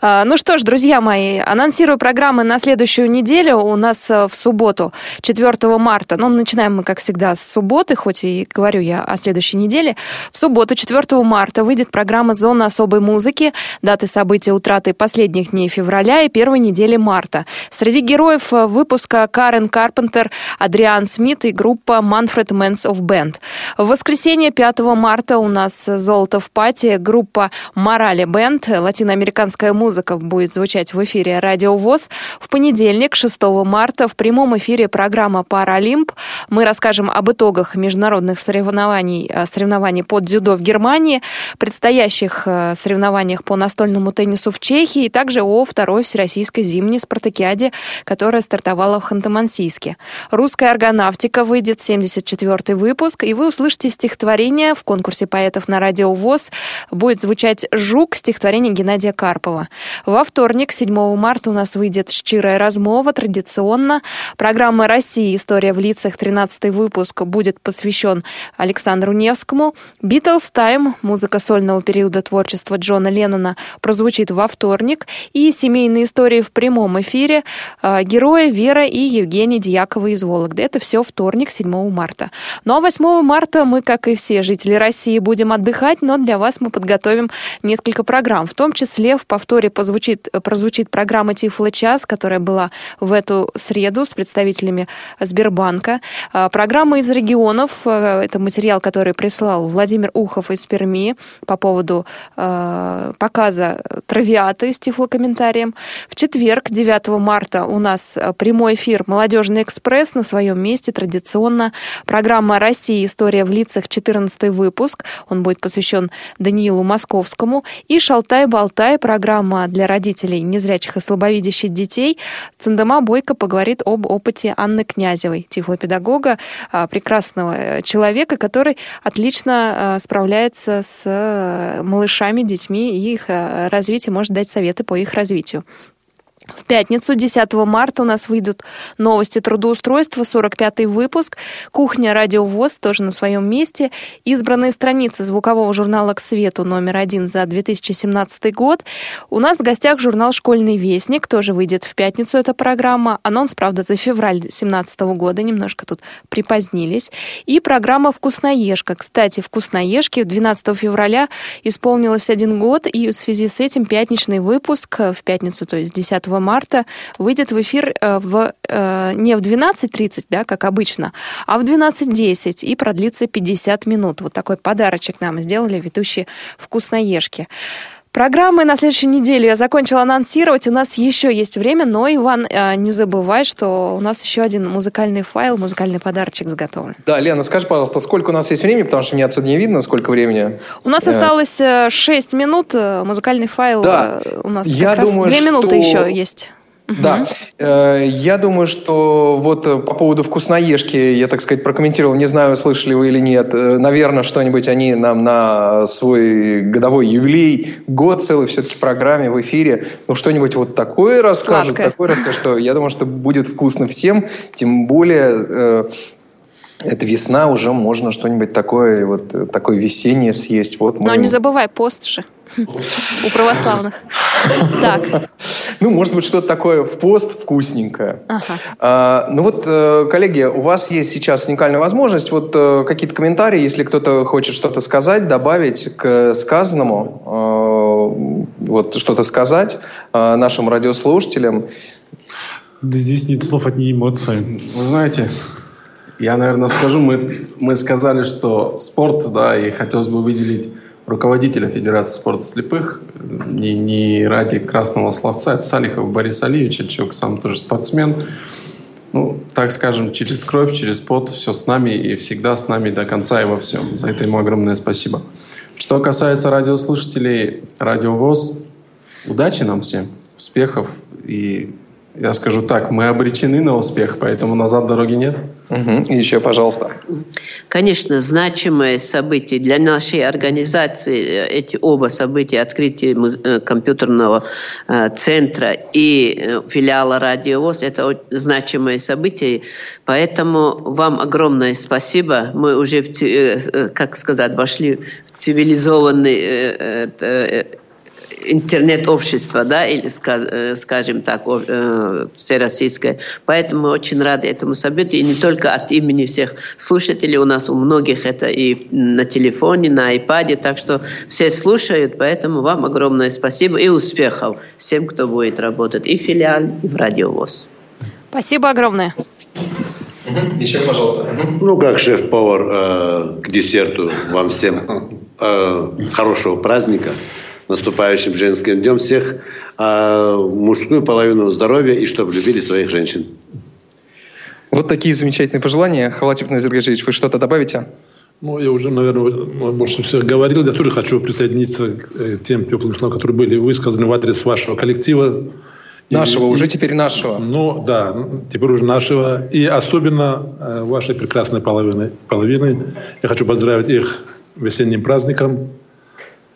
[SPEAKER 1] А, ну что ж, друзья мои, анонсирую программы на следующую неделю. У нас э, в субботу, 4 марта, ну, начинаем мы, как всегда, с субботы, хоть и говорю я о следующей неделе. В субботу, 4 марта, выйдет программа «Зона особой музыки», даты события утраты последних дней февраля и первой недели марта. Среди героев э, выпуска Карен Карпентер, Адриан Смит и группа Manfred Mans of Band. В воскресенье, 5 марта, у нас «Золото в пати», группа Мара Ралли Бенд. Латиноамериканская музыка будет звучать в эфире Радио ВОЗ. В понедельник, 6 марта, в прямом эфире программа «Паралимп». Мы расскажем об итогах международных соревнований, э, соревнований под дзюдо в Германии, предстоящих э, соревнованиях по настольному теннису в Чехии и также о второй всероссийской зимней спартакиаде, которая стартовала в Ханты-Мансийске. Русская органавтика выйдет 74 выпуск, и вы услышите стихотворение в конкурсе поэтов на Радио ВОЗ. Будет звучать «Жу «Жук» стихотворение Геннадия Карпова. Во вторник, 7 марта, у нас выйдет «Щирая размова», традиционно. Программа «Россия. История в лицах», 13 выпуск, будет посвящен Александру Невскому. «Битлз Тайм», музыка сольного периода творчества Джона Леннона, прозвучит во вторник. И «Семейные истории в прямом эфире», э, герои Вера и Евгений Дьякова из Вологды. Это все вторник, 7 марта. Ну а 8 марта мы, как и все жители России, будем отдыхать, но для вас мы подготовим несколько программ. В том числе в повторе позвучит, прозвучит программа «Тифло час», которая была в эту среду с представителями Сбербанка. А, программа из регионов, э, это материал, который прислал Владимир Ухов из Перми по поводу э, показа травиаты с тифлокомментарием. В четверг, 9 марта, у нас прямой эфир «Молодежный экспресс» на своем месте традиционно. Программа «Россия. История в лицах» 14 выпуск. Он будет посвящен Даниилу Московскому. И «Шалтай-болтай» программа для родителей незрячих и слабовидящих детей. Цендама Бойко поговорит об опыте Анны Князевой, тифлопедагога, а, прекрасного человека, который отлично а, справляется с э, малышами, детьми и их э, развитием, может дать советы по их развитию. В пятницу, 10 марта, у нас выйдут новости трудоустройства, 45-й выпуск. Кухня Радио ВОЗ тоже на своем месте. Избранные страницы звукового журнала «К свету» номер один за 2017 год. У нас в гостях журнал «Школьный вестник». Тоже выйдет в пятницу эта программа. Анонс, правда, за февраль 2017 года. Немножко тут припозднились. И программа «Вкусноежка». Кстати, «Вкусноежке» 12 февраля исполнилось один год. И в связи с этим пятничный выпуск в пятницу, то есть 10 марта выйдет в эфир э, в, э, не в 12.30, да, как обычно, а в 12.10 и продлится 50 минут. Вот такой подарочек нам сделали ведущие «Вкусноежки». Программы на следующей неделе я закончила анонсировать. У нас еще есть время, но, Иван, э, не забывай, что у нас еще один музыкальный файл, музыкальный подарочек заготовлен.
[SPEAKER 2] Да, Лена, скажи, пожалуйста, сколько у нас есть времени, потому что мне отсюда не видно, сколько времени.
[SPEAKER 1] У нас осталось 6 минут, музыкальный файл
[SPEAKER 2] да.
[SPEAKER 1] у нас
[SPEAKER 2] я
[SPEAKER 1] как
[SPEAKER 2] думаю,
[SPEAKER 1] раз 2 минуты
[SPEAKER 2] что...
[SPEAKER 1] еще есть.
[SPEAKER 2] Да, э, я думаю, что вот э, по поводу вкусноежки, я, так сказать, прокомментировал, не знаю, слышали вы или нет, э, наверное, что-нибудь они нам на свой годовой юбилей, год целый все-таки программе в эфире, ну что-нибудь вот такое расскажут,
[SPEAKER 1] Сладкое.
[SPEAKER 2] такое расскажут, что я думаю, что будет вкусно всем, тем более... Это весна, уже можно что-нибудь такое, вот такое весеннее съесть. Вот
[SPEAKER 1] Но
[SPEAKER 2] мы-
[SPEAKER 1] не забывай пост же у православных. Так,
[SPEAKER 2] Ну, может быть, что-то такое в пост вкусненькое.
[SPEAKER 1] ага.
[SPEAKER 2] А, ну вот, э, коллеги, у вас есть сейчас уникальная возможность. Вот э, какие-то комментарии, если кто-то хочет что-то сказать, добавить к сказанному, э, вот что-то сказать нашим радиослушателям.
[SPEAKER 6] Да здесь нет слов, одни эмоции.
[SPEAKER 12] Вы знаете, я, наверное, скажу, мы, мы сказали, что спорт, да, и хотелось бы выделить руководителя Федерации спорта слепых, не, не ради красного словца, это Салихов Борис Алиевич, человек сам тоже спортсмен. Ну, так скажем, через кровь, через пот, все с нами и всегда с нами до конца и во всем. За это ему огромное спасибо. Что касается радиослушателей, Радио ВОЗ, удачи нам всем, успехов и я скажу так, мы обречены на успех, поэтому назад дороги нет.
[SPEAKER 2] Мгм. И еще, пожалуйста.
[SPEAKER 4] Конечно, значимое событие для нашей организации, э, эти оба события, открытие э, компьютерного э, центра и филиала Радио ВОЗ, это значимое событие, поэтому вам огромное спасибо. Мы уже, в как сказать, вошли в цивилизованный интернет-общество, да, или, э, скажем так, э, всероссийское. Поэтому мы очень рады этому событию, и не только от имени всех слушателей, у нас у многих это и на телефоне, на айпаде, так что все слушают, поэтому вам огромное спасибо и успехов всем, кто будет работать и в филиале, и в радиовоз.
[SPEAKER 1] Спасибо огромное.
[SPEAKER 2] Еще, пожалуйста.
[SPEAKER 5] Ну, как шеф-повар э, к десерту вам всем э, хорошего праздника, наступающим женским днем всех, а мужскую половину здоровья и чтобы любили своих женщин.
[SPEAKER 2] Вот такие замечательные пожелания. Халатип Назиргажевич, вы что-то добавите?
[SPEAKER 3] Ну, я уже, наверное, больше всех говорил. Я тоже хочу присоединиться к э, тем теплым словам, которые были высказаны в адрес вашего коллектива.
[SPEAKER 2] Нашего,
[SPEAKER 3] и-
[SPEAKER 2] уже теперь нашего.
[SPEAKER 3] Ну, да, ну, теперь уже нашего. И особенно э, вашей прекрасной половины, половины. Я хочу поздравить их весенним праздником.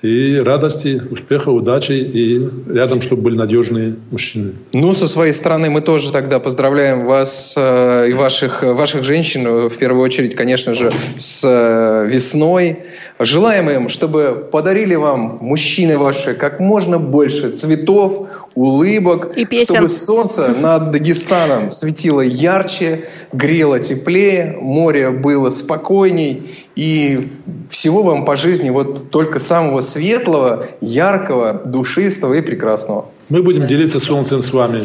[SPEAKER 3] И радости, успеха, удачи и рядом, чтобы были надежные мужчины.
[SPEAKER 2] Ну, со своей стороны мы тоже тогда поздравляем вас э, и ваших, ваших женщин, в первую очередь, конечно же, с э, весной. Желаем им, чтобы подарили вам, мужчины ваши, как можно больше цветов, улыбок,
[SPEAKER 1] и песен.
[SPEAKER 2] чтобы солнце над Дагестаном светило ярче, грело теплее, море было спокойней, и всего вам по жизни вот только самого светлого, яркого, душистого и прекрасного.
[SPEAKER 3] Мы будем делиться солнцем с вами.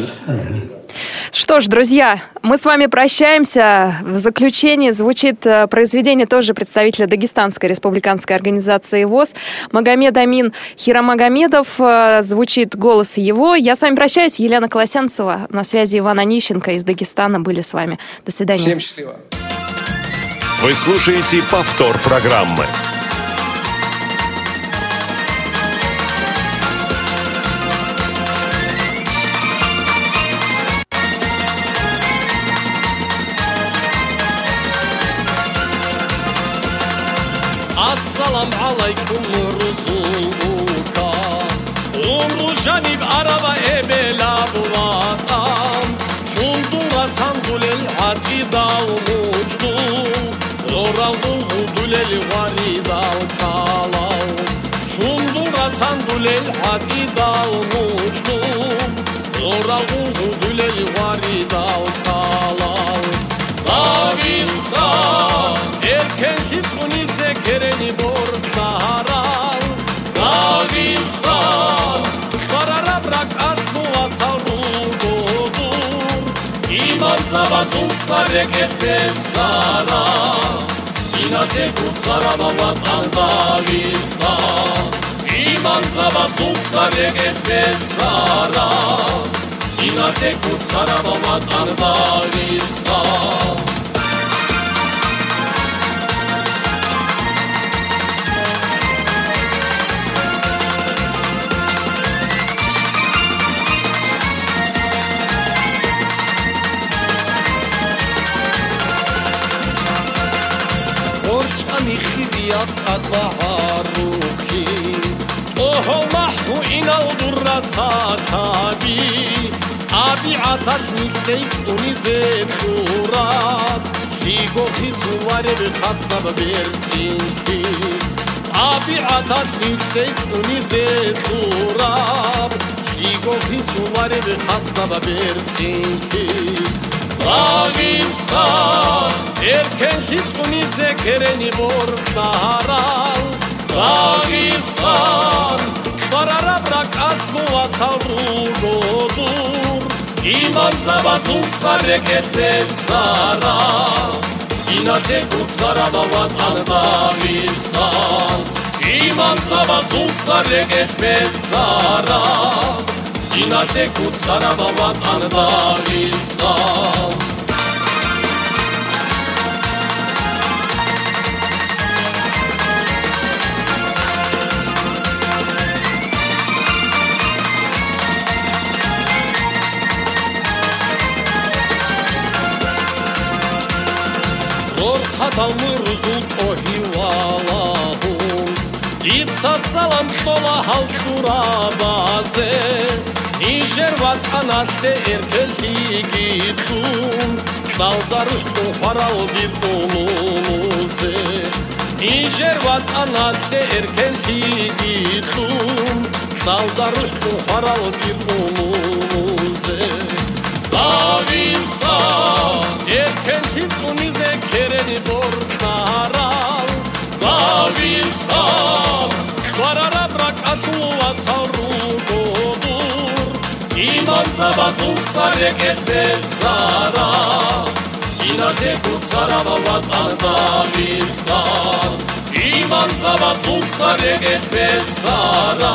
[SPEAKER 1] Что ж, друзья, мы с вами прощаемся. В заключение звучит э, произведение тоже представителя Дагестанской республиканской организации ВОЗ. Магомед Амин Хирамагомедов. Э, звучит голос его. Я с вами прощаюсь. Елена Колосенцева. На связи Иван Онищенко из Дагестана были с вами. До свидания.
[SPEAKER 2] Всем счастливо.
[SPEAKER 10] Вы слушаете повтор программы.
[SPEAKER 13] Alaikum ruzuka Umru janib araba ebela buvatam Şundura sandulel atida umuçlu ցանդուլել հատի դալ մուջնում զորա ուզու դուլել վարի դալ քալալ Դավիստան երկեն քից ունի սեկերենի բոր սահարալ Դավիստան Կարարաբրակ ազնու ասալու գոդուր Իման զավազուն ցարեք էֆեն սարա Ինաթե կուց սարավավատ անտավիստան անձավացուցար եկեց մեր սարա, ինարդեք ու ծարավամատ անվալի ստա։ Որջ անիխի վիատ ատվահարուքի, محو اینا و در ساتابی آبی عطاش میشه اونی زد دورات شیگو پیزواره به خصب برزینشی آبی عطاش میشه اونی زد دورات شیگو پیزواره به خصب برزینشی ლავისთან ერქენში წვნიზე კერენი ბორნარად საღისთან ყარარაბრა კაზმუა სალრუნოდურ იმამზაბაზუნცარე კეთდეცარა ინათე გუცარავან ალმარისთან იმამზაბაზუნცარე კეთდეცარა ინათე გუცარავან ალმარისთან სამურზულტო ჰივალაჰუ იცაცალამ ხოლა ჰალკურაბაზე ნიჟერ ვატანაშე ერქელი გიტუ წალდარუსტო ხარალდი ტოლოზე ნიჟერ ვატანაშე ერქელი გიტუ წალდარუსტო ხარალდი ტოლოზე დავინსთან քենթից ունի զեքերենի բորքարալ Գավիստա Բարարաբրակ աշուլաս հարուտոբուր Իման ծավազում ստարեք ես բեցարա Ինադեկու ծարավավատ անդավիստա Իման ծավազում ստարեք ես բեցարա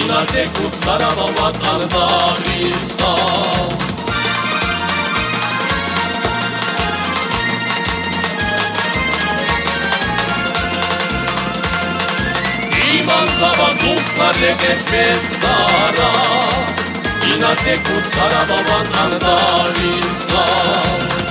[SPEAKER 13] Ինադեկու ծարավավատ անդավիստա Iman zavazum sarreget bet sara. Inate kut sara baban andar islam